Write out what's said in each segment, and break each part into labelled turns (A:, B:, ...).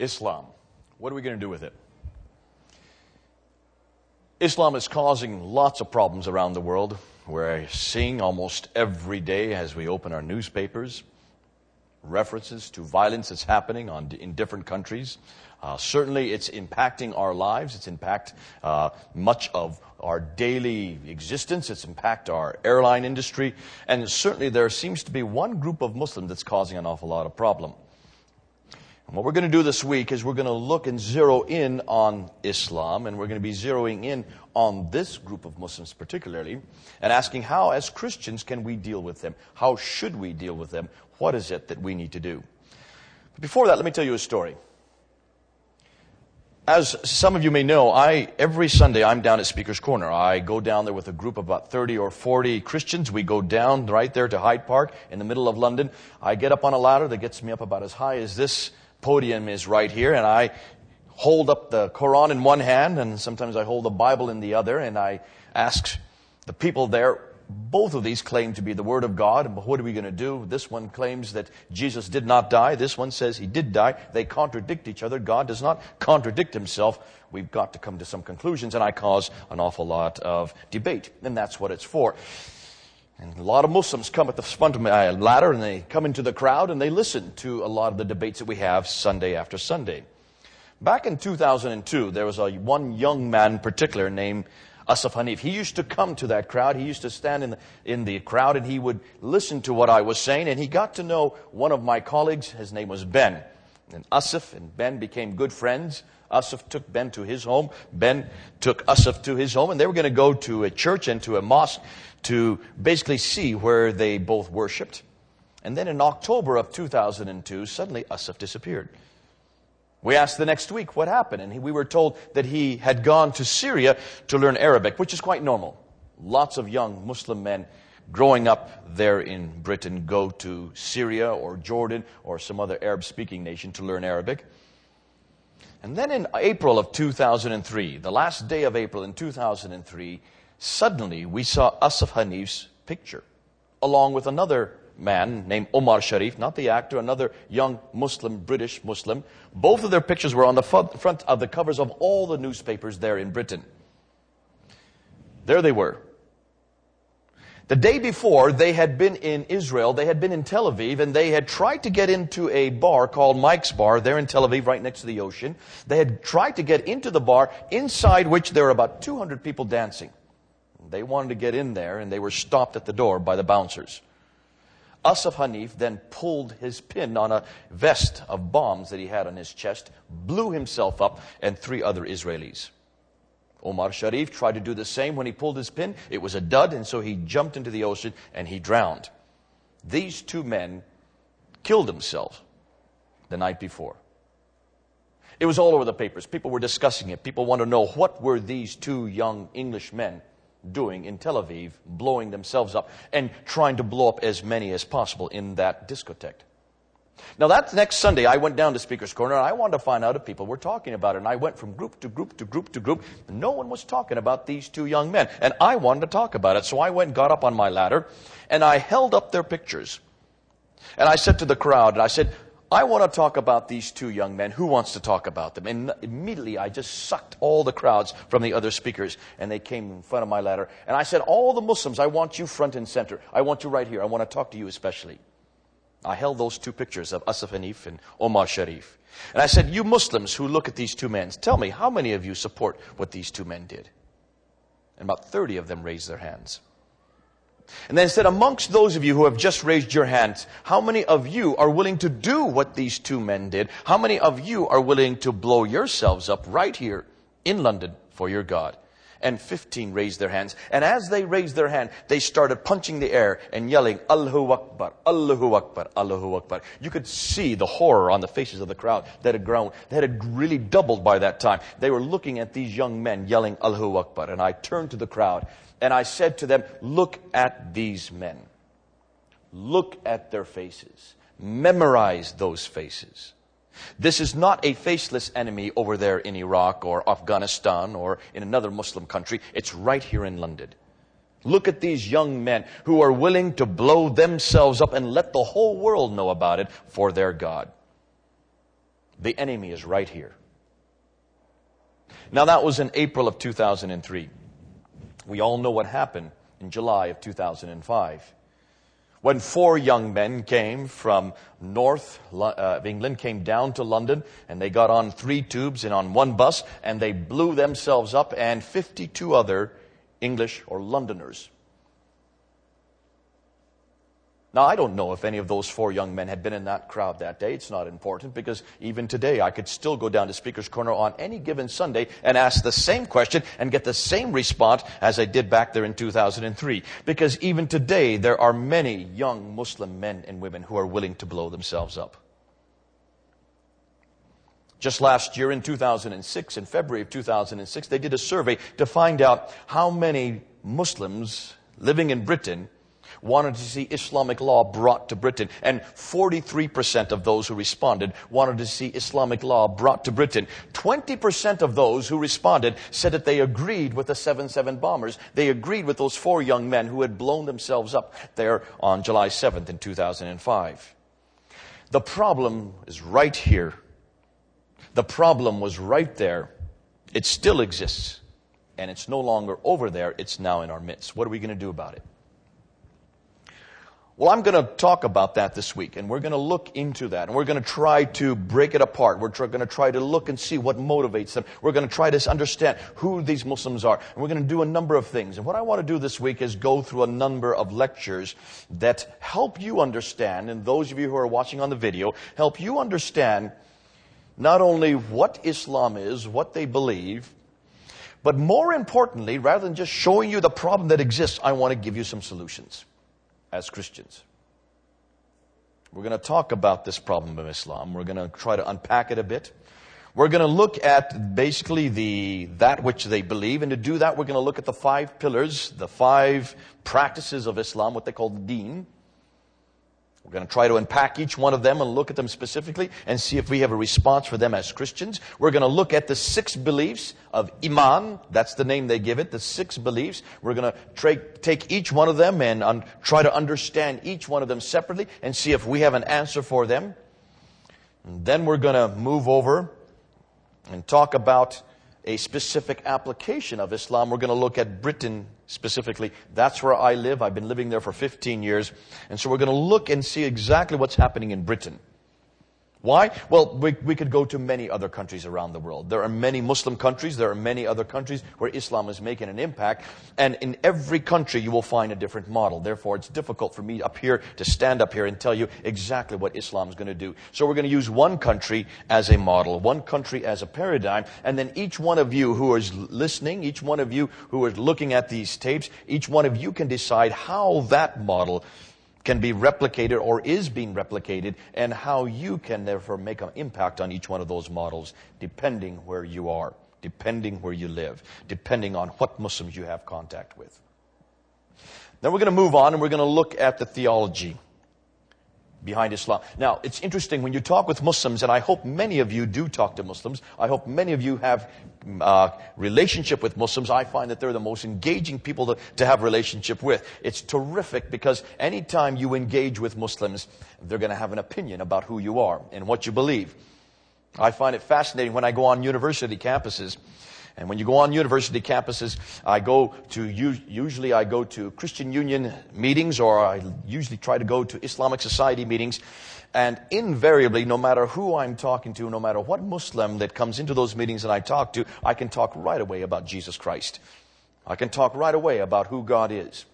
A: Islam. What are we going to do with it? Islam is causing lots of problems around the world. We're seeing almost every day as we open our newspapers references to violence that's happening on, in different countries. Uh, certainly, it's impacting our lives. It's impact uh, much of our daily existence. It's impact our airline industry, and certainly there seems to be one group of Muslims that's causing an awful lot of problem. And what we're going to do this week is we're going to look and zero in on Islam, and we're going to be zeroing in on this group of Muslims particularly, and asking how, as Christians, can we deal with them? How should we deal with them? What is it that we need to do? But before that, let me tell you a story. As some of you may know, I, every Sunday I'm down at Speaker's Corner. I go down there with a group of about 30 or 40 Christians. We go down right there to Hyde Park in the middle of London. I get up on a ladder that gets me up about as high as this podium is right here, and I hold up the Quran in one hand, and sometimes I hold the Bible in the other, and I ask the people there, both of these claim to be the Word of God, but what are we going to do? This one claims that Jesus did not die. This one says he did die. They contradict each other. God does not contradict himself. We've got to come to some conclusions, and I cause an awful lot of debate, and that's what it's for. And a lot of Muslims come at the front of my ladder and they come into the crowd and they listen to a lot of the debates that we have Sunday after Sunday. Back in 2002, there was a one young man in particular named Asaf Hanif. He used to come to that crowd. He used to stand in the, in the crowd and he would listen to what I was saying. And he got to know one of my colleagues. His name was Ben. And Asaf and Ben became good friends. Asaf took Ben to his home. Ben took Asaf to his home. And they were going to go to a church and to a mosque to basically see where they both worshiped. And then in October of 2002, suddenly Asaf disappeared. We asked the next week what happened, and we were told that he had gone to Syria to learn Arabic, which is quite normal. Lots of young Muslim men growing up there in Britain go to Syria or Jordan or some other Arab speaking nation to learn Arabic. And then in April of 2003, the last day of April in 2003, suddenly we saw Asaf Hanif's picture, along with another man named Omar Sharif, not the actor, another young Muslim, British Muslim. Both of their pictures were on the front of the covers of all the newspapers there in Britain. There they were. The day before, they had been in Israel, they had been in Tel Aviv, and they had tried to get into a bar called Mike's Bar there in Tel Aviv, right next to the ocean. They had tried to get into the bar, inside which there were about 200 people dancing. They wanted to get in there and they were stopped at the door by the bouncers. Asaf Hanif then pulled his pin on a vest of bombs that he had on his chest, blew himself up, and three other Israelis. Omar Sharif tried to do the same when he pulled his pin. It was a dud, and so he jumped into the ocean and he drowned. These two men killed themselves the night before. It was all over the papers. People were discussing it. People want to know what were these two young English men doing in Tel Aviv, blowing themselves up and trying to blow up as many as possible in that discotheque. Now that next Sunday, I went down to Speaker's Corner and I wanted to find out if people were talking about it. And I went from group to group to group to group. No one was talking about these two young men. And I wanted to talk about it. So I went and got up on my ladder and I held up their pictures. And I said to the crowd, and I said, I want to talk about these two young men. Who wants to talk about them? And immediately I just sucked all the crowds from the other speakers and they came in front of my ladder. And I said, all the Muslims, I want you front and center. I want you right here. I want to talk to you especially. I held those two pictures of Asaf Hanif and Omar Sharif. And I said, you Muslims who look at these two men, tell me, how many of you support what these two men did? And about 30 of them raised their hands. And then I said, amongst those of you who have just raised your hands, how many of you are willing to do what these two men did? How many of you are willing to blow yourselves up right here in London for your God? And 15 raised their hands. And as they raised their hand, they started punching the air and yelling, Allahu Akbar, Allahu Akbar, Allahu Akbar. You could see the horror on the faces of the crowd that had grown, that had really doubled by that time. They were looking at these young men yelling, Allahu Akbar. And I turned to the crowd and I said to them, Look at these men. Look at their faces. Memorize those faces. This is not a faceless enemy over there in Iraq or Afghanistan or in another Muslim country. It's right here in London. Look at these young men who are willing to blow themselves up and let the whole world know about it for their God. The enemy is right here. Now that was in April of 2003. We all know what happened in July of 2005 when four young men came from north uh, of England, came down to London, and they got on three tubes and on one bus, and they blew themselves up, and 52 other English or Londoners now, I don't know if any of those four young men had been in that crowd that day. It's not important because even today I could still go down to Speaker's Corner on any given Sunday and ask the same question and get the same response as I did back there in 2003. Because even today there are many young Muslim men and women who are willing to blow themselves up. Just last year in 2006, in February of 2006, they did a survey to find out how many Muslims living in Britain wanted to see Islamic law brought to Britain. And 43% of those who responded wanted to see Islamic law brought to Britain. 20% of those who responded said that they agreed with the 7-7 bombers. They agreed with those four young men who had blown themselves up there on July 7th in 2005. The problem is right here. The problem was right there. It still exists. And it's no longer over there. It's now in our midst. What are we going to do about it? Well, I'm going to talk about that this week, and we're going to look into that, and we're going to try to break it apart. We're tr- going to try to look and see what motivates them. We're going to try to understand who these Muslims are, and we're going to do a number of things. And what I want to do this week is go through a number of lectures that help you understand, and those of you who are watching on the video, help you understand not only what Islam is, what they believe, but more importantly, rather than just showing you the problem that exists, I want to give you some solutions as Christians. We're going to talk about this problem of Islam. We're going to try to unpack it a bit. We're going to look at basically the, that which they believe. And to do that, we're going to look at the five pillars, the five practices of Islam, what they call the deen. We're going to try to unpack each one of them and look at them specifically and see if we have a response for them as Christians. We're going to look at the six beliefs of Iman. That's the name they give it, the six beliefs. We're going to tra- take each one of them and un- try to understand each one of them separately and see if we have an answer for them. And then we're going to move over and talk about a specific application of Islam. We're going to look at Britain specifically. That's where I live. I've been living there for 15 years. And so we're going to look and see exactly what's happening in Britain. Why? Well, we, we could go to many other countries around the world. There are many Muslim countries. There are many other countries where Islam is making an impact. And in every country, you will find a different model. Therefore, it's difficult for me up here to stand up here and tell you exactly what Islam is going to do. So we're going to use one country as a model, one country as a paradigm. And then each one of you who is listening, each one of you who is looking at these tapes, each one of you can decide how that model can be replicated or is being replicated, and how you can therefore make an impact on each one of those models, depending where you are, depending where you live, depending on what Muslims you have contact with. Then we're going to move on and we're going to look at the theology behind Islam. Now, it's interesting when you talk with Muslims, and I hope many of you do talk to Muslims. I hope many of you have uh, relationship with Muslims. I find that they're the most engaging people to, to have relationship with. It's terrific because anytime you engage with Muslims, they're going to have an opinion about who you are and what you believe. I find it fascinating when I go on university campuses and when you go on university campuses, I go to, usually I go to Christian Union meetings or I usually try to go to Islamic Society meetings. And invariably, no matter who I'm talking to, no matter what Muslim that comes into those meetings and I talk to, I can talk right away about Jesus Christ. I can talk right away about who God is.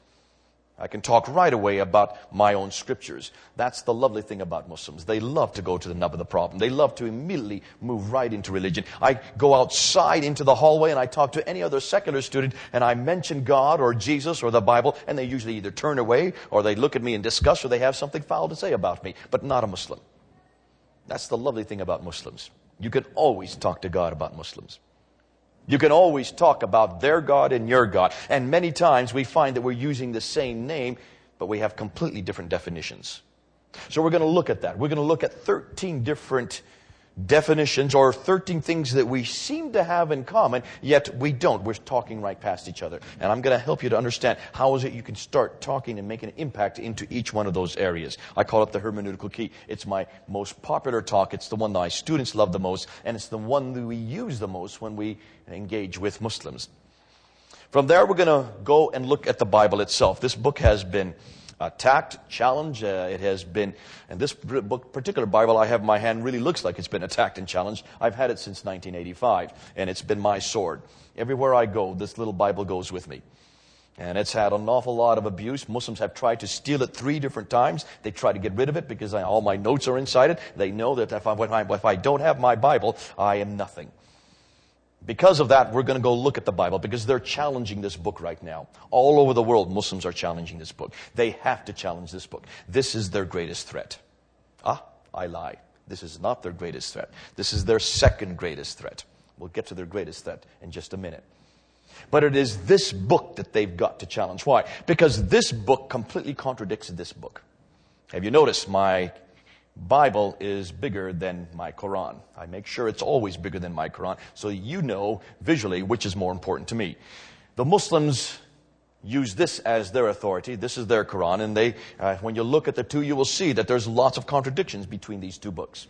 A: I can talk right away about my own scriptures. That's the lovely thing about Muslims. They love to go to the nub of the problem. They love to immediately move right into religion. I go outside into the hallway and I talk to any other secular student and I mention God or Jesus or the Bible and they usually either turn away or they look at me in disgust or they have something foul to say about me, but not a Muslim. That's the lovely thing about Muslims. You can always talk to God about Muslims. You can always talk about their God and your God. And many times we find that we're using the same name, but we have completely different definitions. So we're going to look at that. We're going to look at 13 different definitions or 13 things that we seem to have in common, yet we don't. We're talking right past each other. And I'm going to help you to understand how is it you can start talking and make an impact into each one of those areas. I call it the hermeneutical key. It's my most popular talk. It's the one that my students love the most, and it's the one that we use the most when we engage with Muslims. From there, we're going to go and look at the Bible itself. This book has been attacked, challenged. Uh, it has been, and this book, particular Bible I have in my hand really looks like it's been attacked and challenged. I've had it since 1985, and it's been my sword. Everywhere I go, this little Bible goes with me. And it's had an awful lot of abuse. Muslims have tried to steal it three different times. They try to get rid of it because I, all my notes are inside it. They know that if I, if I don't have my Bible, I am nothing. Because of that, we're going to go look at the Bible because they're challenging this book right now. All over the world, Muslims are challenging this book. They have to challenge this book. This is their greatest threat. Ah, I lie. This is not their greatest threat. This is their second greatest threat. We'll get to their greatest threat in just a minute. But it is this book that they've got to challenge. Why? Because this book completely contradicts this book. Have you noticed my Bible is bigger than my Quran. I make sure it's always bigger than my Quran so you know visually which is more important to me. The Muslims use this as their authority. This is their Quran. And they, uh, when you look at the two, you will see that there's lots of contradictions between these two books.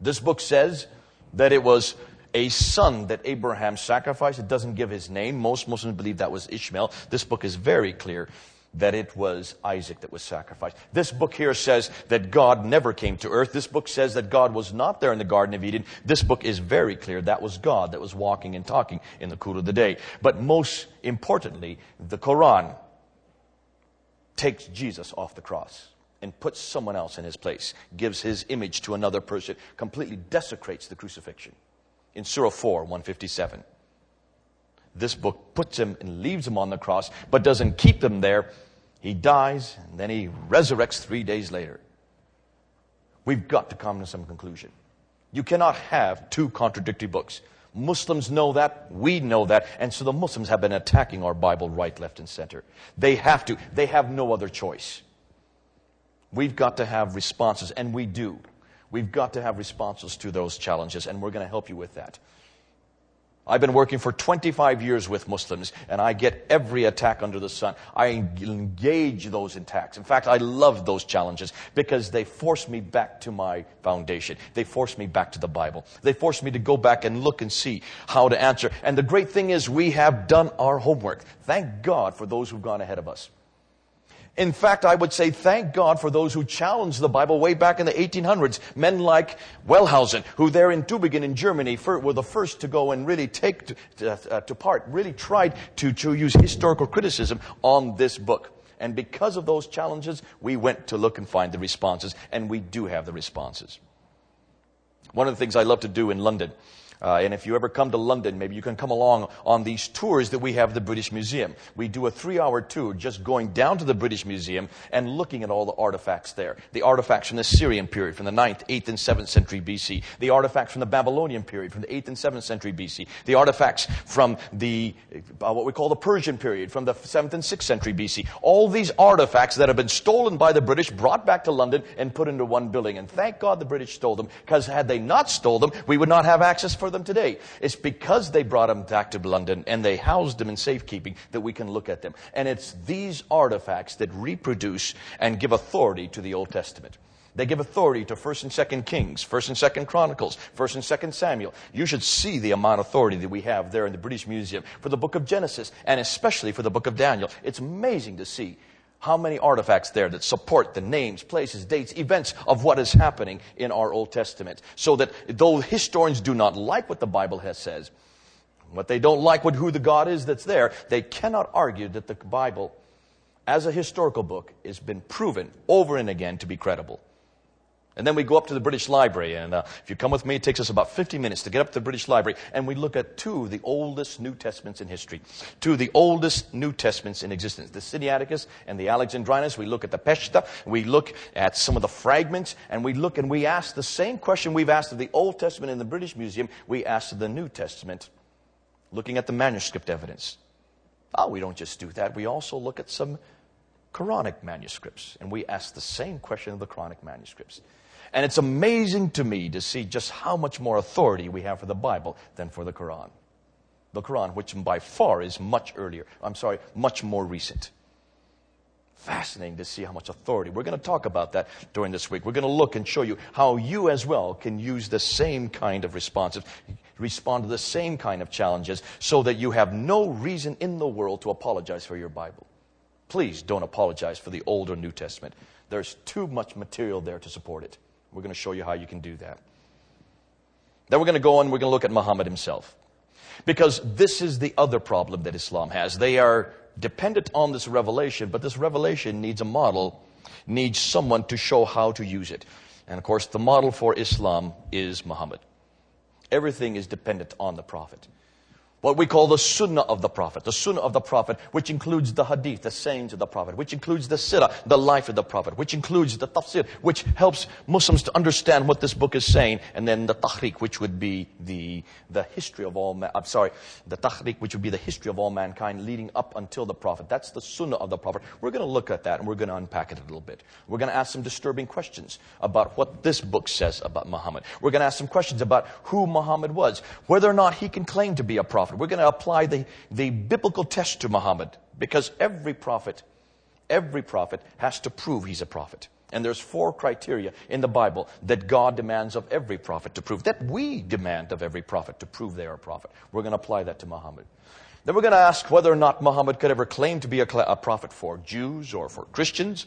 A: This book says that it was a son that Abraham sacrificed. It doesn't give his name. Most Muslims believe that was Ishmael. This book is very clear that it was Isaac that was sacrificed. This book here says that God never came to earth. This book says that God was not there in the Garden of Eden. This book is very clear. That was God that was walking and talking in the cool of the day. But most importantly, the Quran takes Jesus off the cross and puts someone else in his place, gives his image to another person, completely desecrates the crucifixion. In Surah 4, 157. This book puts him and leaves him on the cross, but doesn't keep him there. He dies, and then he resurrects three days later. We've got to come to some conclusion. You cannot have two contradictory books. Muslims know that, we know that, and so the Muslims have been attacking our Bible right, left, and center. They have to. They have no other choice. We've got to have responses, and we do. We've got to have responses to those challenges, and we're going to help you with that. I've been working for 25 years with Muslims, and I get every attack under the sun. I engage those attacks. In fact, I love those challenges because they force me back to my foundation. They force me back to the Bible. They force me to go back and look and see how to answer. And the great thing is, we have done our homework. Thank God for those who've gone ahead of us. In fact, I would say thank God for those who challenged the Bible way back in the 1800s. Men like Wellhausen, who there in Tübingen in Germany were the first to go and really take to, uh, to part, really tried to, to use historical criticism on this book. And because of those challenges, we went to look and find the responses, and we do have the responses. One of the things I love to do in London uh, and if you ever come to London, maybe you can come along on these tours that we have the British Museum. We do a three hour tour just going down to the British Museum and looking at all the artifacts there. The artifacts from the Assyrian period, from the 9th, 8th, and 7th century BC. The artifacts from the Babylonian period, from the 8th and 7th century BC. The artifacts from the, uh, what we call the Persian period, from the 7th and 6th century BC. All these artifacts that have been stolen by the British, brought back to London, and put into one building. And thank God the British stole them, because had they not stole them, we would not have access for them today. It's because they brought them back to London and they housed them in safekeeping that we can look at them. And it's these artifacts that reproduce and give authority to the Old Testament. They give authority to 1st and 2nd Kings, 1st and 2nd Chronicles, 1st and 2nd Samuel. You should see the amount of authority that we have there in the British Museum for the book of Genesis and especially for the book of Daniel. It's amazing to see how many artifacts there that support the names, places, dates, events of what is happening in our Old Testament. So that though historians do not like what the Bible has says, what they don't like what who the God is that's there, they cannot argue that the Bible, as a historical book, has been proven over and again to be credible. And then we go up to the British Library, and uh, if you come with me, it takes us about 50 minutes to get up to the British Library, and we look at two of the oldest New Testaments in history. Two of the oldest New Testaments in existence, the Sinaiticus and the Alexandrinus. We look at the Peshitta, we look at some of the fragments, and we look and we ask the same question we've asked of the Old Testament in the British Museum, we ask of the New Testament, looking at the manuscript evidence. Oh, we don't just do that. We also look at some Quranic manuscripts. And we ask the same question of the Quranic manuscripts. And it's amazing to me to see just how much more authority we have for the Bible than for the Quran. The Quran, which by far is much earlier, I'm sorry, much more recent. Fascinating to see how much authority. We're going to talk about that during this week. We're going to look and show you how you as well can use the same kind of responses, respond to the same kind of challenges, so that you have no reason in the world to apologize for your Bible. Please don't apologize for the Old or New Testament. There's too much material there to support it. We're going to show you how you can do that. Then we're going to go on, we're going to look at Muhammad himself. Because this is the other problem that Islam has. They are dependent on this revelation, but this revelation needs a model, needs someone to show how to use it. And of course, the model for Islam is Muhammad. Everything is dependent on the Prophet what we call the sunnah of the prophet the sunnah of the prophet which includes the hadith the sayings of the prophet which includes the sirah the life of the prophet which includes the tafsir which helps muslims to understand what this book is saying and then the tarikh which would be the, the history of all i'm sorry the tarikh which would be the history of all mankind leading up until the prophet. That's the sunnah of the prophet. We're going to look at that and we're going to unpack it a little bit. We're going to ask some disturbing questions about what this book says about muhammad. We're going to ask some questions about who muhammad was whether or not he can claim to be a prophet prophet. We're going to apply the, the biblical test to Muhammad because every prophet, every prophet has to prove he's a prophet. And there's four criteria in the Bible that God demands of every prophet to prove, that we demand of every prophet to prove they are a prophet. We're going to apply that to Muhammad. Then we're going to ask whether or not Muhammad could ever claim to be a, a prophet for Jews or for Christians,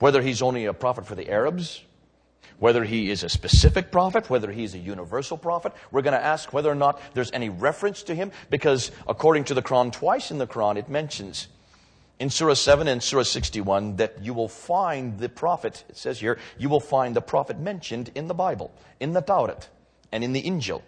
A: whether he's only a prophet for the Arabs, whether he is a specific prophet, whether he's a universal prophet. We're going to ask whether or not there's any reference to him, because according to the Quran, twice in the Quran, it mentions in Surah 7 and Surah 61 that you will find the prophet, it says here, you will find the prophet mentioned in the Bible, in the Taurat, and in the Injil.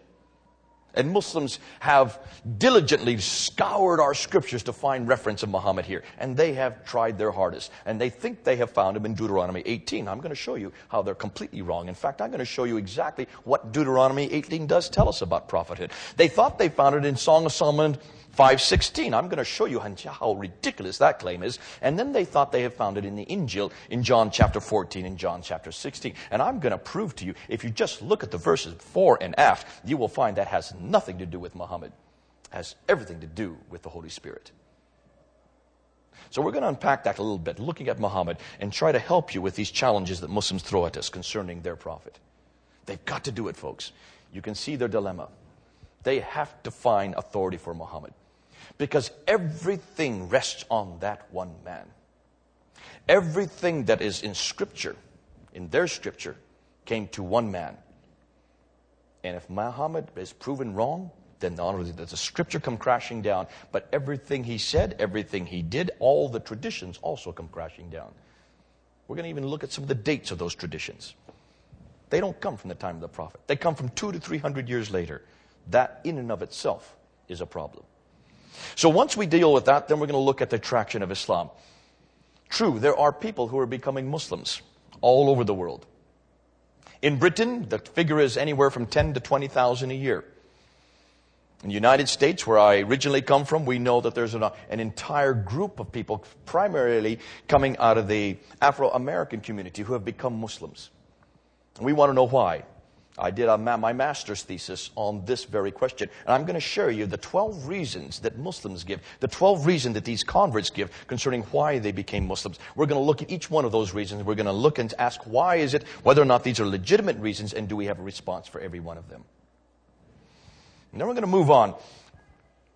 A: And Muslims have diligently scoured our scriptures to find reference of Muhammad here. And they have tried their hardest. And they think they have found him in Deuteronomy 18. I'm going to show you how they're completely wrong. In fact, I'm going to show you exactly what Deuteronomy 18 does tell us about prophethood. They thought they found it in Song of Solomon 516. I'm going to show you how ridiculous that claim is. And then they thought they had found it in the Injil in John chapter 14 and John chapter 16. And I'm going to prove to you, if you just look at the verses before and after, you will find that has nothing to do with Muhammad. Has everything to do with the Holy Spirit. So we're going to unpack that a little bit, looking at Muhammad and try to help you with these challenges that Muslims throw at us concerning their prophet. They've got to do it, folks. You can see their dilemma. They have to find authority for Muhammad. Because everything rests on that one man. Everything that is in Scripture, in their Scripture, came to one man. And if Muhammad is proven wrong, then not only does the Scripture come crashing down, but everything he said, everything he did, all the traditions also come crashing down. We're going to even look at some of the dates of those traditions. They don't come from the time of the prophet. They come from two to three hundred years later. That in and of itself is a problem. So once we deal with that, then we're going to look at the traction of Islam. True, there are people who are becoming Muslims all over the world. In Britain, the figure is anywhere from 10 to 20,000 a year. In the United States, where I originally come from, we know that there's an, an entire group of people, primarily coming out of the Afro American community, who have become Muslims. And we want to know why. I did a, my master's thesis on this very question. And I'm going to share you the 12 reasons that Muslims give, the 12 reasons that these converts give concerning why they became Muslims. We're going to look at each one of those reasons. We're going to look and ask why is it, whether or not these are legitimate reasons, and do we have a response for every one of them. And then we're going to move on.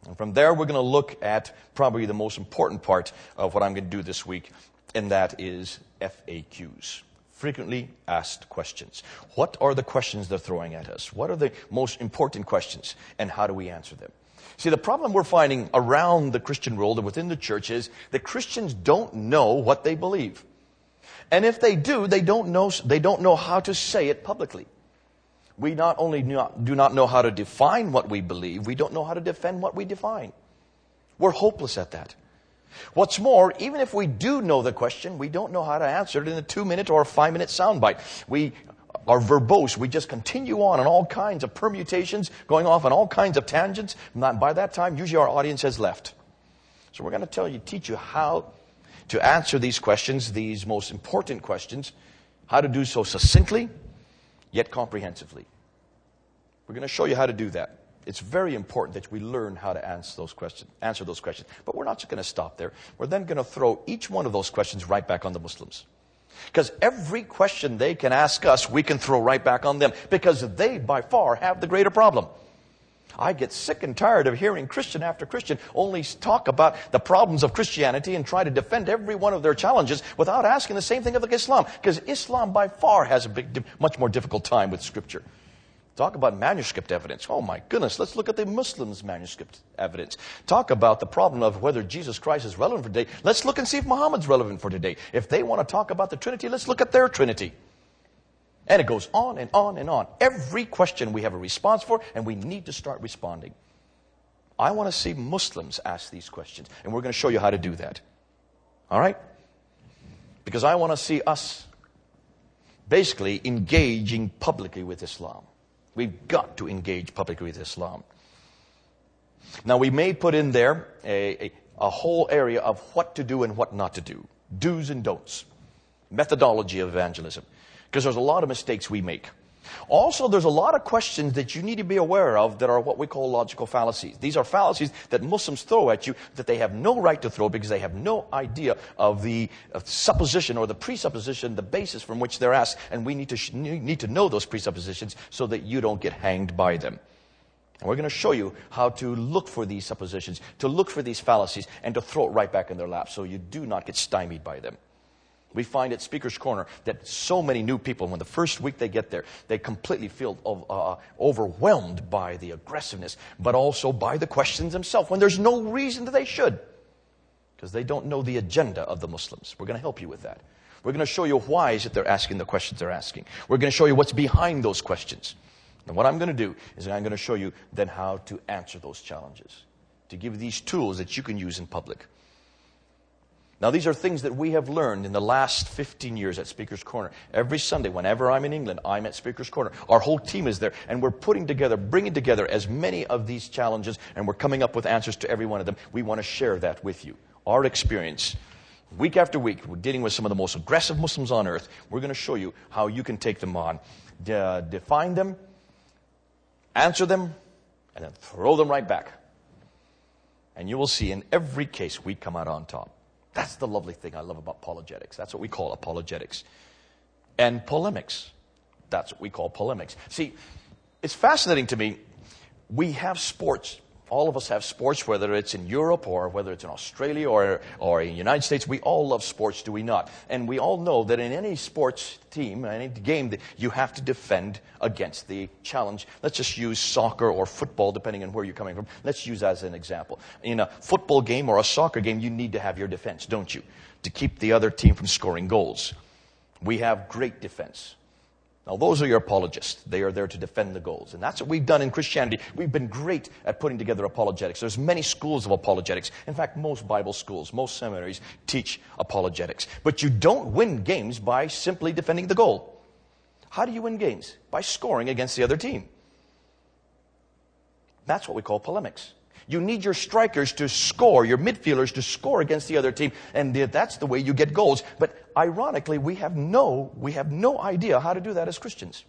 A: And from there, we're going to look at probably the most important part of what I'm going to do this week, and that is FAQs frequently asked questions. What are the questions they're throwing at us? What are the most important questions, and how do we answer them? See, the problem we're finding around the Christian world and within the church is that Christians don't know what they believe. And if they do, they don't know, they don't know how to say it publicly. We not only do not know how to define what we believe, we don't know how to defend what we define. We're hopeless at that. What's more, even if we do know the question, we don't know how to answer it in a two minute or a five minute soundbite. We are verbose. We just continue on in all kinds of permutations, going off on all kinds of tangents. And By that time, usually our audience has left. So we're going to tell you, teach you how to answer these questions, these most important questions, how to do so succinctly, yet comprehensively. We're going to show you how to do that. It's very important that we learn how to answer those questions, answer those questions. But we're not just going to stop there. We're then going to throw each one of those questions right back on the Muslims. Because every question they can ask us, we can throw right back on them. Because they, by far, have the greater problem. I get sick and tired of hearing Christian after Christian only talk about the problems of Christianity and try to defend every one of their challenges without asking the same thing of Islam. Because Islam by far has a big, much more difficult time with Scripture. Talk about manuscript evidence. Oh my goodness, let's look at the Muslims' manuscript evidence. Talk about the problem of whether Jesus Christ is relevant for today. Let's look and see if Muhammad's relevant for today. If they want to talk about the Trinity, let's look at their Trinity. And it goes on and on and on. Every question we have a response for, and we need to start responding. I want to see Muslims ask these questions, and we're going to show you how to do that. All right? Because I want to see us basically engaging publicly with Islam. We've got to engage publicly with Islam. Now, we may put in there a, a, a whole area of what to do and what not to do, do's and don'ts, methodology of evangelism because there's a lot of mistakes we make. Also, there's a lot of questions that you need to be aware of that are what we call logical fallacies. These are fallacies that Muslims throw at you that they have no right to throw because they have no idea of the supposition or the presupposition, the basis from which they're asked. And we need to, need to know those presuppositions so that you don't get hanged by them. And we're going to show you how to look for these suppositions, to look for these fallacies, and to throw it right back in their lap so you do not get stymied by them. We find at Speaker's Corner that so many new people, when the first week they get there, they completely feel uh, overwhelmed by the aggressiveness, but also by the questions themselves, when there's no reason that they should, because they don't know the agenda of the Muslims. We're going to help you with that. We're going to show you why is it they're asking the questions they're asking. We're going to show you what's behind those questions. And what I'm going to do is I'm going to show you then how to answer those challenges, to give these tools that you can use in public. Now, these are things that we have learned in the last 15 years at Speaker's Corner. Every Sunday, whenever I'm in England, I'm at Speaker's Corner. Our whole team is there, and we're putting together, bringing together as many of these challenges, and we're coming up with answers to every one of them. We want to share that with you. Our experience. Week after week, we're dealing with some of the most aggressive Muslims on earth. We're going to show you how you can take them on, de- define them, answer them, and then throw them right back. And you will see in every case we come out on top. That's the lovely thing I love about apologetics. That's what we call apologetics. And polemics. That's what we call polemics. See, it's fascinating to me. We have sports all of us have sports, whether it's in Europe or whether it's in Australia or, or in the United States. We all love sports, do we not? And we all know that in any sports team, any game, you have to defend against the challenge. Let's just use soccer or football, depending on where you're coming from. Let's use as an example. In a football game or a soccer game, you need to have your defense, don't you? To keep the other team from scoring goals. We have great defense. Now, those are your apologists. They are there to defend the goals. And that's what we've done in Christianity. We've been great at putting together apologetics. There's many schools of apologetics. In fact, most Bible schools, most seminaries teach apologetics. But you don't win games by simply defending the goal. How do you win games? By scoring against the other team. That's what we call polemics. You need your strikers to score, your midfielders to score against the other team, and that's the way you get goals. But ironically, we have no, we have no idea how to do that as Christians.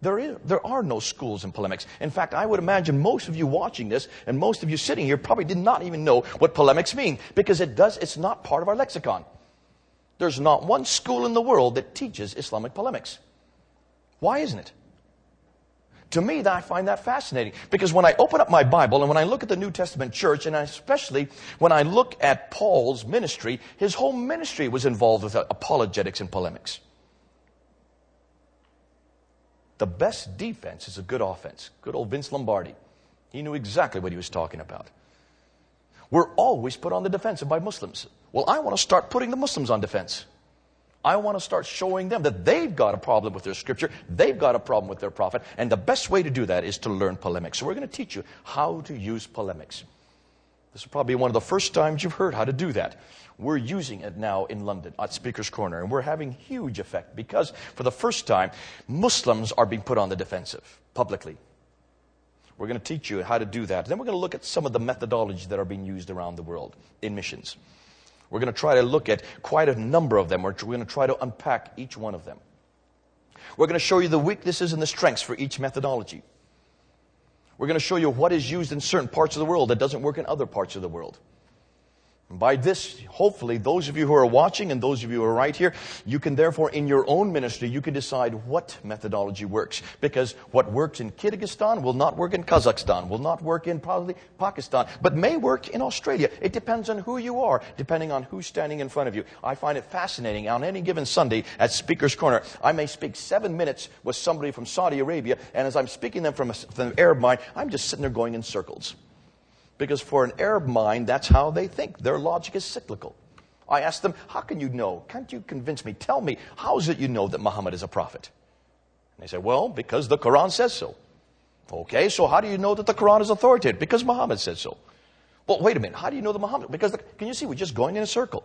A: There, is, there are no schools in polemics. In fact, I would imagine most of you watching this and most of you sitting here probably did not even know what polemics mean because it does, it's not part of our lexicon. There's not one school in the world that teaches Islamic polemics. Why isn't it? To me, I find that fascinating because when I open up my Bible and when I look at the New Testament church, and especially when I look at Paul's ministry, his whole ministry was involved with apologetics and polemics. The best defense is a good offense. Good old Vince Lombardi. He knew exactly what he was talking about. We're always put on the defensive by Muslims. Well, I want to start putting the Muslims on defense. I want to start showing them that they've got a problem with their scripture, they've got a problem with their prophet, and the best way to do that is to learn polemics. So we're going to teach you how to use polemics. This is probably one of the first times you've heard how to do that. We're using it now in London at Speaker's Corner, and we're having huge effect because for the first time, Muslims are being put on the defensive publicly. We're going to teach you how to do that. Then we're going to look at some of the methodologies that are being used around the world in missions. We're going to try to look at quite a number of them. We're going to try to unpack each one of them. We're going to show you the weaknesses and the strengths for each methodology. We're going to show you what is used in certain parts of the world that doesn't work in other parts of the world. By this, hopefully, those of you who are watching and those of you who are right here, you can therefore, in your own ministry, you can decide what methodology works. Because what works in Kyrgyzstan will not work in Kazakhstan, will not work in probably Pakistan, but may work in Australia. It depends on who you are, depending on who's standing in front of you. I find it fascinating. On any given Sunday at Speaker's Corner, I may speak seven minutes with somebody from Saudi Arabia, and as I'm speaking them from, a, from an Arab mind, I'm just sitting there going in circles. Because for an Arab mind, that's how they think. Their logic is cyclical. I asked them, How can you know? Can't you convince me? Tell me, how is it you know that Muhammad is a prophet? And they say, Well, because the Quran says so. Okay, so how do you know that the Quran is authoritative? Because Muhammad says so. Well, wait a minute. How do you know the Muhammad? Because the, can you see we're just going in a circle?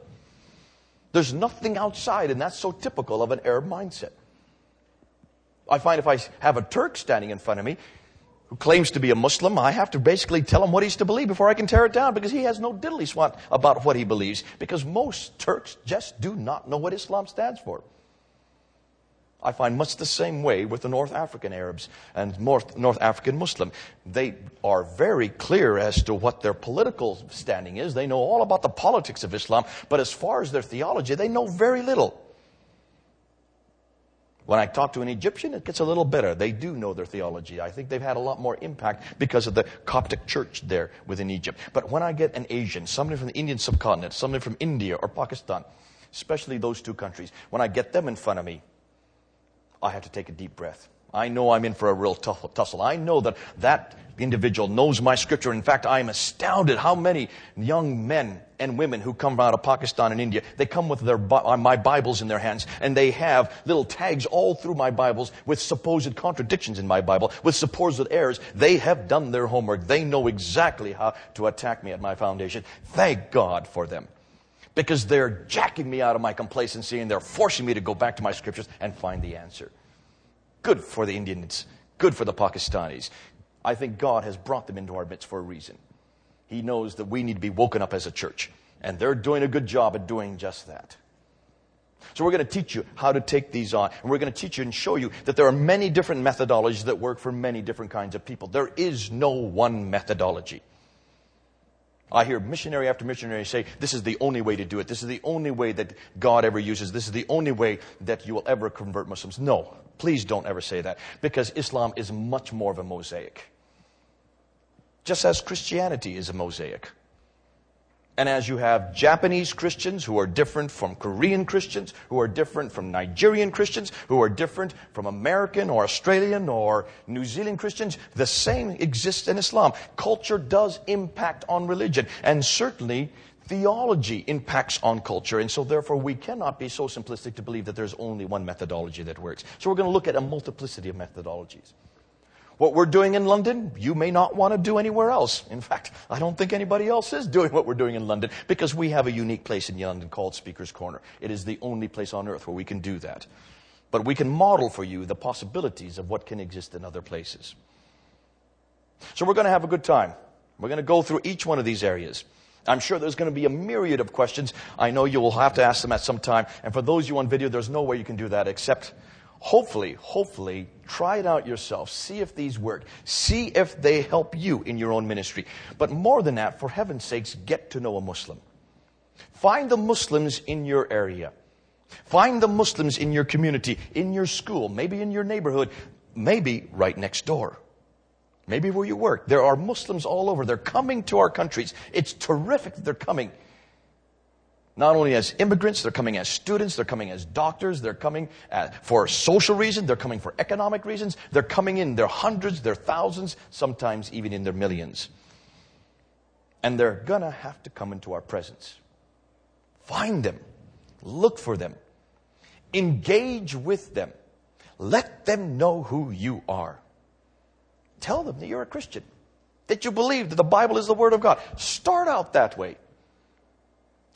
A: There's nothing outside, and that's so typical of an Arab mindset. I find if I have a Turk standing in front of me, who claims to be a Muslim, I have to basically tell him what he's to believe before I can tear it down because he has no diddly swat about what he believes because most Turks just do not know what Islam stands for. I find much the same way with the North African Arabs and North, North African Muslim. They are very clear as to what their political standing is. They know all about the politics of Islam, but as far as their theology, they know very little. When I talk to an Egyptian, it gets a little better. They do know their theology. I think they've had a lot more impact because of the Coptic church there within Egypt. But when I get an Asian, somebody from the Indian subcontinent, somebody from India or Pakistan, especially those two countries, when I get them in front of me, I have to take a deep breath. I know I'm in for a real tussle. I know that that individual knows my scripture. In fact, I am astounded how many young men and women who come out of Pakistan and India, they come with their, uh, my Bibles in their hands and they have little tags all through my Bibles with supposed contradictions in my Bible, with supposed errors. They have done their homework. They know exactly how to attack me at my foundation. Thank God for them. Because they're jacking me out of my complacency and they're forcing me to go back to my scriptures and find the answer. Good for the Indians. Good for the Pakistanis. I think God has brought them into our midst for a reason. He knows that we need to be woken up as a church. And they're doing a good job at doing just that. So we're going to teach you how to take these on. And we're going to teach you and show you that there are many different methodologies that work for many different kinds of people. There is no one methodology. I hear missionary after missionary say, this is the only way to do it. This is the only way that God ever uses. This is the only way that you will ever convert Muslims. No, please don't ever say that because Islam is much more of a mosaic just as Christianity is a mosaic. And as you have Japanese Christians who are different from Korean Christians, who are different from Nigerian Christians, who are different from American or Australian or New Zealand Christians, the same exists in Islam. Culture does impact on religion, and certainly theology impacts on culture. And so therefore we cannot be so simplistic to believe that there's only one methodology that works. So we're going to look at a multiplicity of methodologies. What we're doing in London, you may not want to do anywhere else. In fact, I don't think anybody else is doing what we're doing in London because we have a unique place in London called Speaker's Corner. It is the only place on earth where we can do that. But we can model for you the possibilities of what can exist in other places. So we're going to have a good time. We're going to go through each one of these areas. I'm sure there's going to be a myriad of questions. I know you will have to ask them at some time. And for those you on video, there's no way you can do that except hopefully, hopefully, try it out yourself. See if these work. See if they help you in your own ministry. But more than that, for heaven's sakes, get to know a Muslim. Find the Muslims in your area. Find the Muslims in your community, in your school, maybe in your neighborhood, maybe right next door. Maybe where you work. There are Muslims all over. They're coming to our countries. It's terrific that they're coming not only as immigrants, they're coming as students, they're coming as doctors, they're coming uh, for social reasons, they're coming for economic reasons, they're coming in their hundreds, their thousands, sometimes even in their millions. And they're gonna have to come into our presence. Find them, look for them, engage with them, let them know who you are. Tell them that you're a Christian, that you believe that the Bible is the Word of God. Start out that way.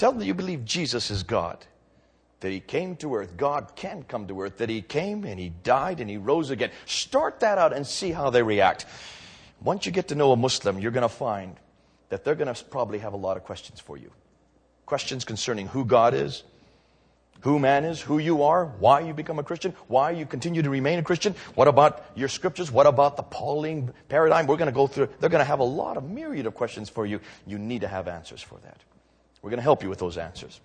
A: Tell them that you believe Jesus is God, that He came to earth. God can come to earth, that He came and He died and He rose again. Start that out and see how they react. Once you get to know a Muslim, you're going to find that they're going to probably have a lot of questions for you questions concerning who God is, who man is, who you are, why you become a Christian, why you continue to remain a Christian, what about your scriptures, what about the Pauline paradigm. We're going to go through, they're going to have a lot of myriad of questions for you. You need to have answers for that. We're going to help you with those answers.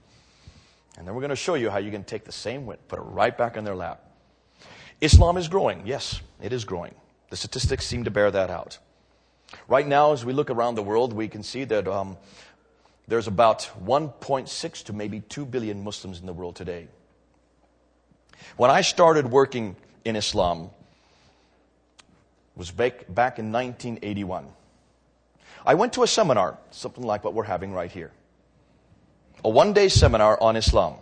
A: And then we're going to show you how you can take the same wit, put it right back in their lap. Islam is growing. Yes, it is growing. The statistics seem to bear that out. Right now, as we look around the world, we can see that um, there's about 1.6 to maybe 2 billion Muslims in the world today. When I started working in Islam, was back, back in 1981. I went to a seminar, something like what we're having right here. A one day seminar on Islam.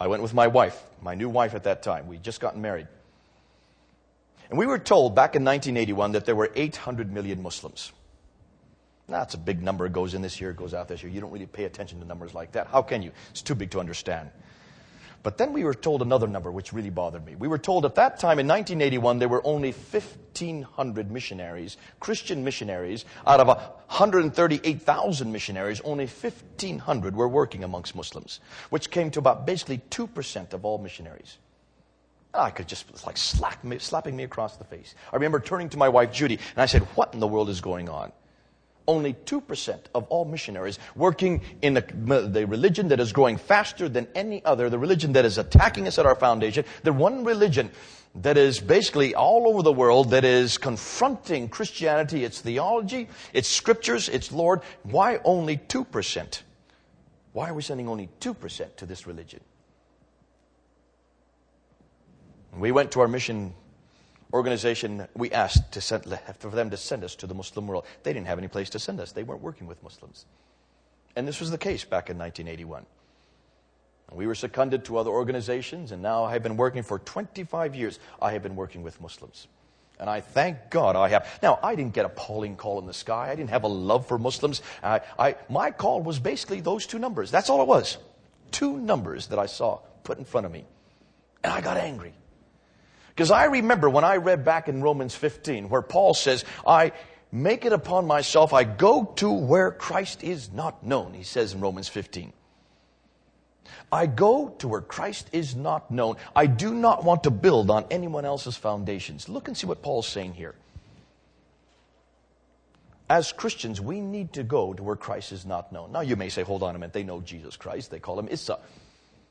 A: I went with my wife, my new wife at that time. We'd just gotten married. And we were told back in 1981 that there were 800 million Muslims. That's a big number. It goes in this year, it goes out this year. You don't really pay attention to numbers like that. How can you? It's too big to understand. But then we were told another number which really bothered me. We were told at that time in 1981 there were only 1,500 missionaries, Christian missionaries. Out of 138,000 missionaries, only 1,500 were working amongst Muslims, which came to about basically 2% of all missionaries. I could just like slap me, slapping me across the face. I remember turning to my wife Judy and I said, What in the world is going on? Only 2% of all missionaries working in the, the, religion that is growing faster than any other, the religion that is attacking us at our foundation, the one religion that is basically all over the world that is confronting Christianity, its theology, its scriptures, its Lord. Why only 2%? Why are we sending only 2% to this religion? We went to our mission organization, we asked to send, for them to send us to the Muslim world. They didn't have any place to send us. They weren't working with Muslims. And this was the case back in 1981. We were seconded to other organizations, and now I have been working for 25 years. I have been working with Muslims. And I thank God I have. Now, I didn't get a Pauline call in the sky. I didn't have a love for Muslims. I, I, my call was basically those two numbers. That's all it was. Two numbers that I saw put in front of me. And I got angry. Because I remember when I read back in Romans 15 where Paul says, I make it upon myself, I go to where Christ is not known, he says in Romans 15. I go to where Christ is not known. I do not want to build on anyone else's foundations. Look and see what Paul's saying here. As Christians, we need to go to where Christ is not known. Now, you may say, hold on a minute, they know Jesus Christ. They call him Issa.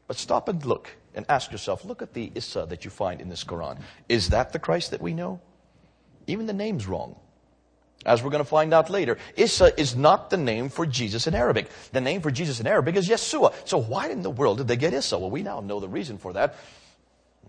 A: But stop and look and ask yourself look at the Issa that you find in this Quran. Is that the Christ that we know? Even the name's wrong. As we're going to find out later, Issa is not the name for Jesus in Arabic. The name for Jesus in Arabic is Yeshua. So why in the world did they get Issa? Well, we now know the reason for that.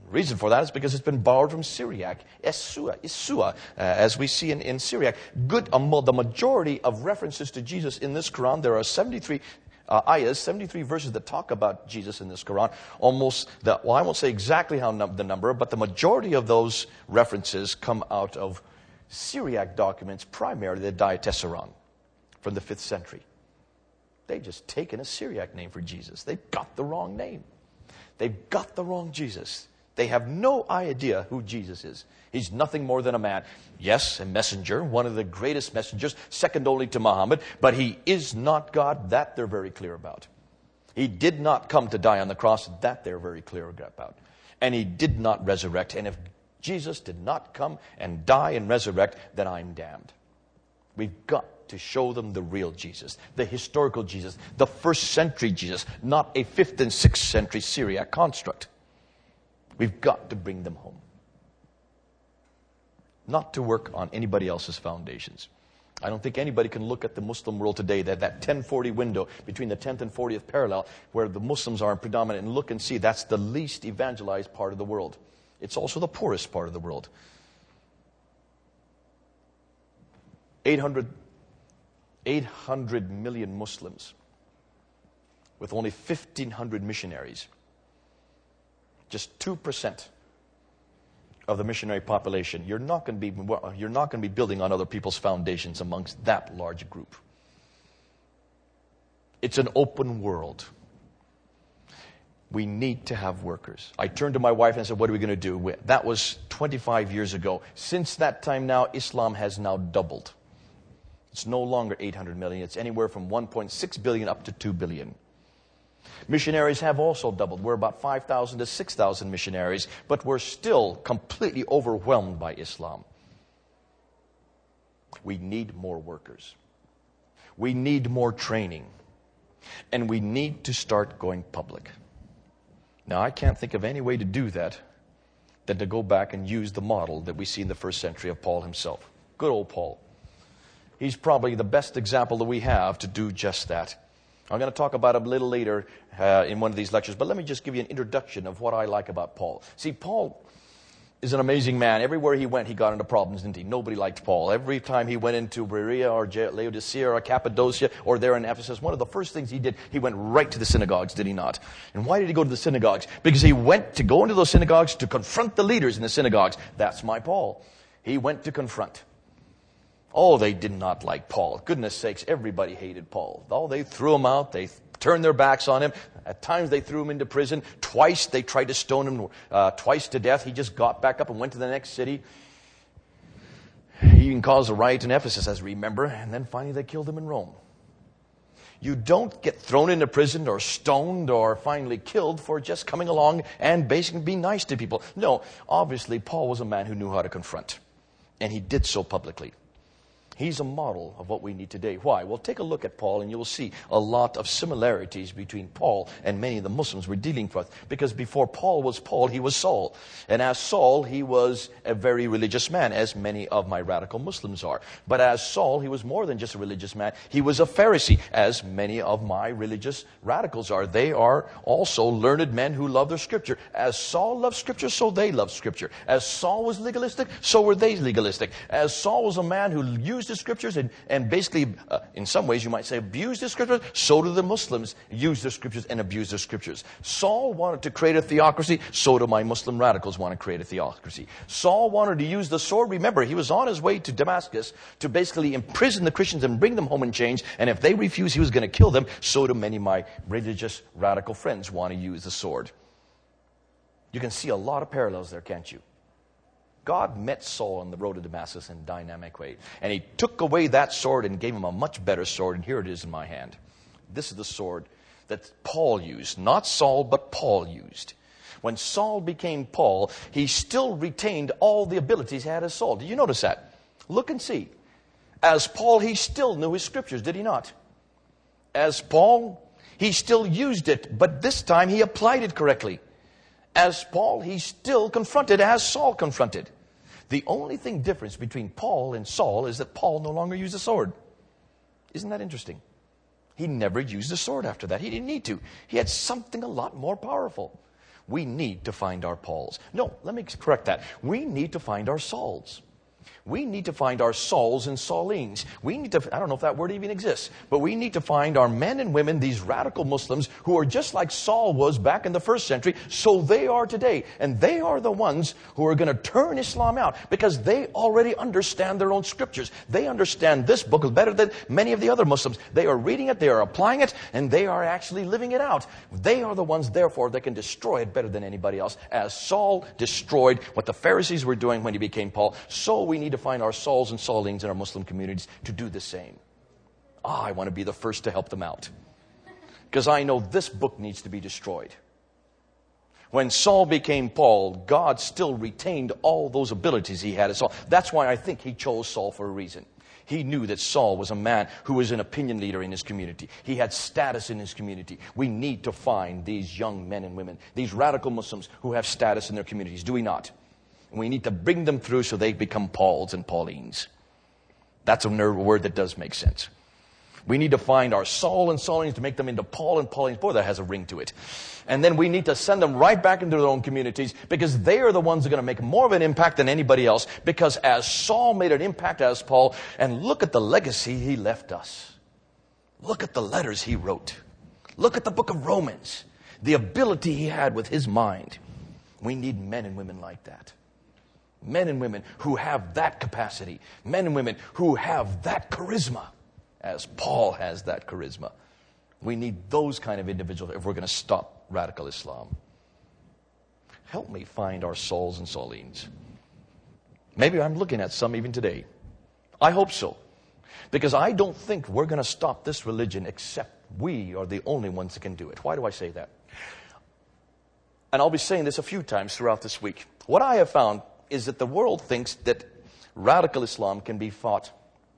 A: The reason for that is because it's been borrowed from Syriac. Esua, Isua, uh, as we see in, in Syriac. Good, um, the majority of references to Jesus in this Quran, there are 73 uh, ayahs, 73 verses that talk about Jesus in this Quran. Almost, the, well, I won't say exactly how num- the number, but the majority of those references come out of Syriac documents, primarily the Diatessaron from the 5th century. They've just taken a Syriac name for Jesus. They've got the wrong name. They've got the wrong Jesus. They have no idea who Jesus is. He's nothing more than a man. Yes, a messenger, one of the greatest messengers, second only to Muhammad, but he is not God. That they're very clear about. He did not come to die on the cross. That they're very clear about. And he did not resurrect. And if Jesus did not come and die and resurrect, then I'm damned. We've got to show them the real Jesus, the historical Jesus, the first century Jesus, not a fifth and sixth century Syriac construct. We've got to bring them home. Not to work on anybody else's foundations. I don't think anybody can look at the Muslim world today, that, that 1040 window between the 10th and 40th parallel, where the Muslims are predominant, and look and see that's the least evangelized part of the world. It's also the poorest part of the world. 800, 800 million Muslims with only 1,500 missionaries just 2% of the missionary population. You're not going to be, you're not going to be building on other people's foundations amongst that large group. It's an open world. We need to have workers. I turned to my wife and said, What are we going to do? That was 25 years ago. Since that time now, Islam has now doubled. It's no longer 800 million. It's anywhere from 1.6 billion up to 2 billion. Missionaries have also doubled. We're about 5,000 to 6,000 missionaries, but we're still completely overwhelmed by Islam. We need more workers. We need more training. And we need to start going public. Now, I can't think of any way to do that than to go back and use the model that we see in the first century of Paul himself. Good old Paul. He's probably the best example that we have to do just that. I'm going to talk about him a little later uh, in one of these lectures, but let me just give you an introduction of what I like about Paul. See, Paul is an amazing man. Everywhere he went, he got into problems, didn't he? Nobody liked Paul. Every time he went into Berea or Laodicea or Cappadocia or there in Ephesus, one of the first things he did, he went right to the synagogues, did he not? And why did he go to the synagogues? Because he went to go into those synagogues to confront the leaders in the synagogues. That's my Paul. He went to confront. Oh, they did not like Paul. Goodness sakes, everybody hated Paul. Oh, they threw him out. They turned their backs on him. At times they threw him into prison. Twice they tried to stone him uh, twice to death. He just got back up and went to the next city. He even caused a riot in Ephesus, as we remember, and then finally they killed him in Rome. You don't get thrown into prison or stoned or finally killed for just coming along and basically being nice to people. No, obviously, Paul was a man who knew how to confront, and he did so publicly. He's a model of what we need today. Why? Well, take a look at Paul and you will see a lot of similarities between Paul and many of the Muslims we're dealing with. Because before Paul was Paul, he was Saul. And as Saul, he was a very religious man, as many of my radical Muslims are. But as Saul, he was more than just a religious man. He was a Pharisee, as many of my religious radicals are. They are also learned men who love their scripture. As Saul loved scripture, so they loved scripture. As Saul was legalistic, so were they legalistic. As Saul was a man who used the scriptures and, and basically, uh, in some ways, you might say abused the scriptures. So do the Muslims use the scriptures and abuse the scriptures. Saul wanted to create a theocracy. So do my Muslim radicals want to create a theocracy. Saul wanted to use the sword. Remember, he was on his way to Damascus to basically imprison the Christians and bring them home in chains. And if they refuse, he was going to kill them. So do many of my religious radical friends want to use the sword. You can see a lot of parallels there, can't you? God met Saul on the road to Damascus in dynamic way. And he took away that sword and gave him a much better sword, and here it is in my hand. This is the sword that Paul used. Not Saul, but Paul used. When Saul became Paul, he still retained all the abilities he had as Saul. Did you notice that? Look and see. As Paul, he still knew his scriptures, did he not? As Paul, he still used it, but this time he applied it correctly. As Paul, he still confronted as Saul confronted. The only thing difference between Paul and Saul is that Paul no longer used a sword. Isn't that interesting? He never used a sword after that. He didn't need to. He had something a lot more powerful. We need to find our Pauls. No, let me correct that. We need to find our Sauls. We need to find our Sauls and Saulines. We need to, I don't know if that word even exists, but we need to find our men and women, these radical Muslims, who are just like Saul was back in the first century, so they are today. And they are the ones who are going to turn Islam out because they already understand their own scriptures. They understand this book better than many of the other Muslims. They are reading it, they are applying it, and they are actually living it out. They are the ones, therefore, that can destroy it better than anybody else. As Saul destroyed what the Pharisees were doing when he became Paul, so we need to find our Sauls and Saulines in our Muslim communities to do the same. Ah, I want to be the first to help them out. Because I know this book needs to be destroyed. When Saul became Paul, God still retained all those abilities he had as Saul. That's why I think he chose Saul for a reason. He knew that Saul was a man who was an opinion leader in his community. He had status in his community. We need to find these young men and women, these radical Muslims who have status in their communities, do we not? And we need to bring them through so they become Pauls and Paulines. That's a word that does make sense. We need to find our Saul and Saulines to make them into Paul and Paulines. Boy, that has a ring to it. And then we need to send them right back into their own communities because they are the ones that are going to make more of an impact than anybody else. Because as Saul made an impact as Paul, and look at the legacy he left us. Look at the letters he wrote. Look at the book of Romans. The ability he had with his mind. We need men and women like that men and women who have that capacity, men and women who have that charisma, as Paul has that charisma. We need those kind of individuals if we're going to stop radical Islam. Help me find our Sauls and Saulines. Maybe I'm looking at some even today. I hope so. Because I don't think we're going to stop this religion except we are the only ones that can do it. Why do I say that? And I'll be saying this a few times throughout this week. What I have found is that the world thinks that radical Islam can be fought,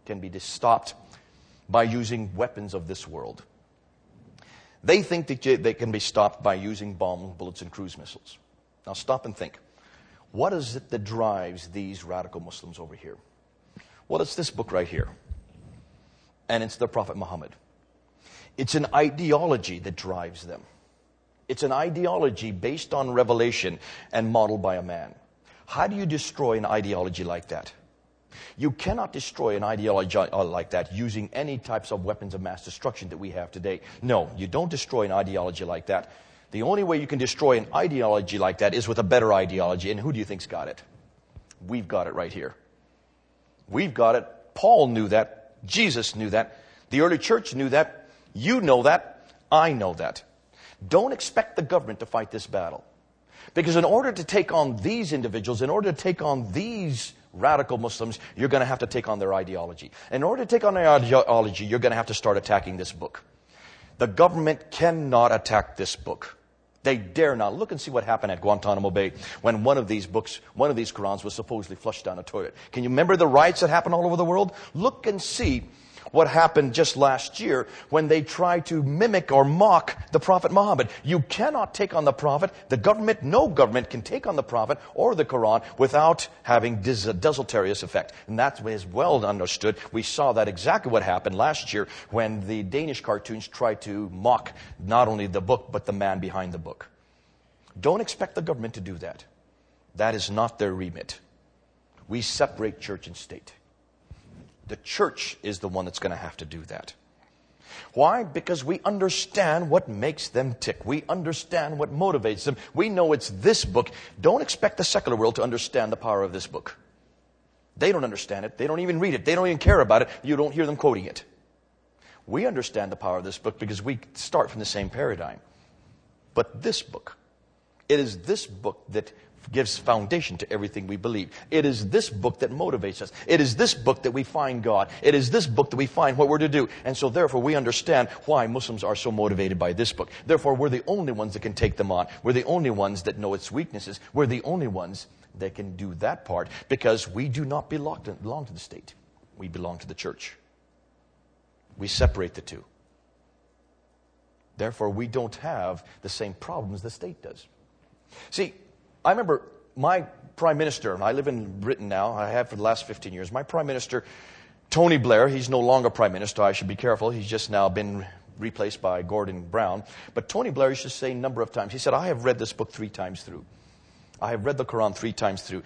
A: can be stopped by using weapons of this world. They think that they can be stopped by using bombs, bullets, and cruise missiles. Now stop and think. What is it that drives these radical Muslims over here? Well, it's this book right here. And it's the Prophet Muhammad. It's an ideology that drives them. It's an ideology based on revelation and modeled by a man. How do you destroy an ideology like that? You cannot destroy an ideology uh, like that using any types of weapons of mass destruction that we have today. No, you don't destroy an ideology like that. The only way you can destroy an ideology like that is with a better ideology. And who do you think's got it? We've got it right here. We've got it. Paul knew that. Jesus knew that. The early church knew that. You know that. I know that. Don't expect the government to fight this battle. Because in order to take on these individuals, in order to take on these radical Muslims, you're going to have to take on their ideology. In order to take on their ideology, you're going to have to start attacking this book. The government cannot attack this book. They dare not. Look and see what happened at Guantanamo Bay when one of these books, one of these Qurans was supposedly flushed down a toilet. Can you remember the riots that happened all over the world? Look and see what happened just last year when they tried to mimic or mock the Prophet Muhammad. You cannot take on the Prophet. The government, no government can take on the Prophet or the Quran without having desultorious effect. And that is well understood. We saw that exactly what happened last year when the Danish cartoons tried to mock not only the book, but the man behind the book. Don't expect the government to do that. That is not their remit. We separate church and state. The church is the one that's going to have to do that. Why? Because we understand what makes them tick. We understand what motivates them. We know it's this book. Don't expect the secular world to understand the power of this book. They don't understand it. They don't even read it. They don't even care about it. You don't hear them quoting it. We understand the power of this book because we start from the same paradigm. But this book, it is this book that gives foundation to everything we believe. It is this book that motivates us. It is this book that we find God. It is this book that we find what we're to do. And so therefore we understand why Muslims are so motivated by this book. Therefore we're the only ones that can take them on. We're the only ones that know its weaknesses. We're the only ones that can do that part because we do not belong to, the state. We belong to the church. We separate the two. Therefore, we don't have the same problems the state does. See, I remember my prime minister, and I live in Britain now, I have for the last 15 years, my prime minister, Tony Blair, he's no longer prime minister, I should be careful, he's just now been replaced by Gordon Brown. But Tony Blair used to say a number of times, he said, I have read this book three times through. I have read the Quran three times through.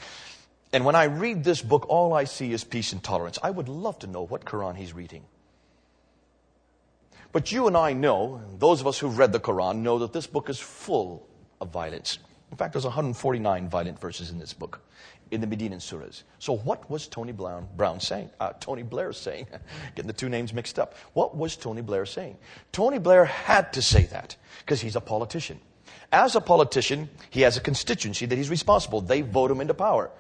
A: And when I read this book, all I see is peace and tolerance. I would love to know what Quran he's reading. But you and I know, those of us who've read the Quran know that this book is full of violence. In fact, there's 149 violent verses in this book, in the Medinan surahs. So what was Tony Brown, Brown saying? Uh, Tony Blair saying? Getting the two names mixed up. What was Tony Blair saying? Tony Blair had to say that because he's a politician. As a politician, he has a constituency that he's responsible. They vote him into power.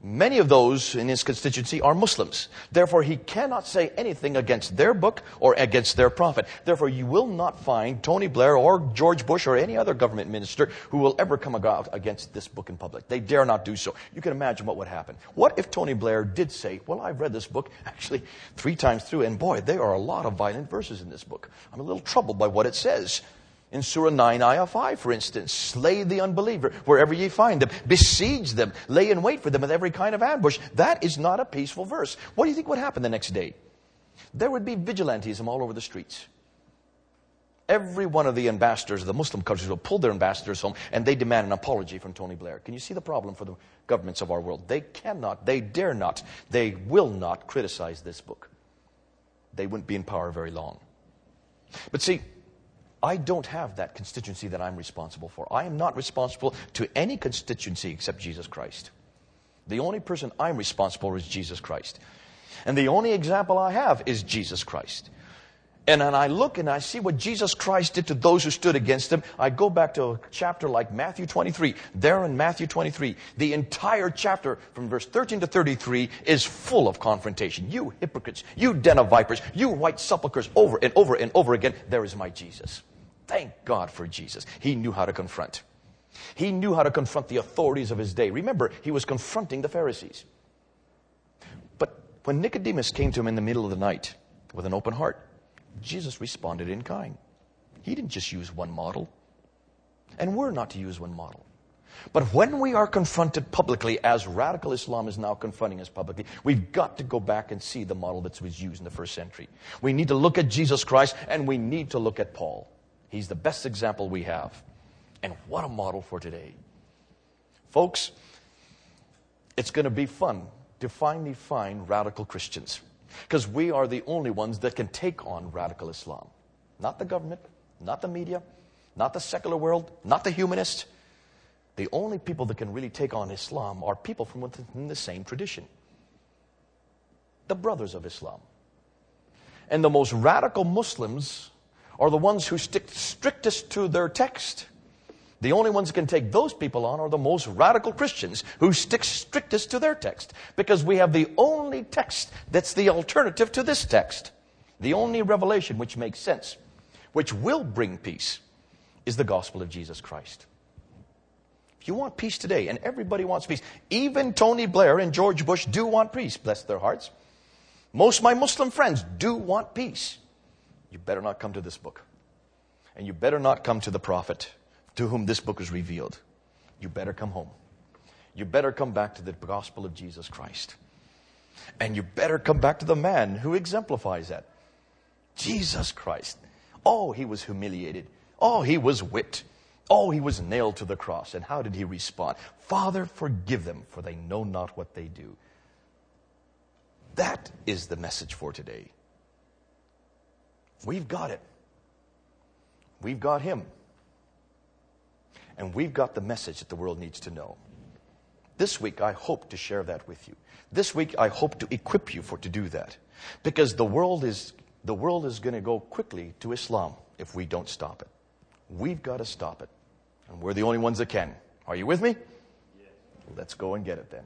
A: Many of those in his constituency are Muslims. Therefore, he cannot say anything against their book or against their prophet. Therefore, you will not find Tony Blair or George Bush or any other government minister who will ever come against this book in public. They dare not do so. You can imagine what would happen. What if Tony Blair did say, Well, I've read this book actually three times through, and boy, there are a lot of violent verses in this book. I'm a little troubled by what it says. In Surah 9, Ayah 5, for instance, slay the unbeliever wherever ye find them, besiege them, lay in wait for them with every kind of ambush. That is not a peaceful verse. What do you think would happen the next day? There would be vigilantism all over the streets. Every one of the ambassadors of the Muslim countries will pull their ambassadors home and they demand an apology from Tony Blair. Can you see the problem for the governments of our world? They cannot, they dare not, they will not criticize this book. They wouldn't be in power very long. But see, I don't have that constituency that I'm responsible for. I am not responsible to any constituency except Jesus Christ. The only person I'm responsible for is Jesus Christ. And the only example I have is Jesus Christ. And then I look and I see what Jesus Christ did to those who stood against him. I go back to a chapter like Matthew 23. There in Matthew 23, the entire chapter from verse 13 to 33 is full of confrontation. You hypocrites, you den of vipers, you white sepulchres, over and over and over again. There is my Jesus. Thank God for Jesus. He knew how to confront. He knew how to confront the authorities of his day. Remember, he was confronting the Pharisees. But when Nicodemus came to him in the middle of the night with an open heart, Jesus responded in kind. He didn't just use one model. And we're not to use one model. But when we are confronted publicly, as radical Islam is now confronting us publicly, we've got to go back and see the model that was used in the first century. We need to look at Jesus Christ and we need to look at Paul. He's the best example we have. And what a model for today. Folks, it's going to be fun to finally find radical Christians. Because we are the only ones that can take on radical Islam. Not the government, not the media, not the secular world, not the humanist. The only people that can really take on Islam are people from within the same tradition. The brothers of Islam. And the most radical Muslims are the ones who stick strictest to their text. The only ones that can take those people on are the most radical Christians who stick strictest to their text. Because we have the only text that's the alternative to this text. The only revelation which makes sense, which will bring peace, is the gospel of Jesus Christ. If you want peace today, and everybody wants peace, even Tony Blair and George Bush do want peace, bless their hearts. Most of my Muslim friends do want peace. You better not come to this book. And you better not come to the prophet to whom this book is revealed, you better come home. You better come back to the gospel of Jesus Christ. And you better come back to the man who exemplifies that Jesus Christ. Oh, he was humiliated. Oh, he was whipped. Oh, he was nailed to the cross. And how did he respond? Father, forgive them, for they know not what they do. That is the message for today. We've got it. We've got him. And we've got the message that the world needs to know. This week, I hope to share that with you. This week, I hope to equip you for to do that. Because the world is, the world is going to go quickly to Islam if we don't stop it. We've got to stop it. And we're the only ones that can. Are you with me? Yes. Let's go and get it then.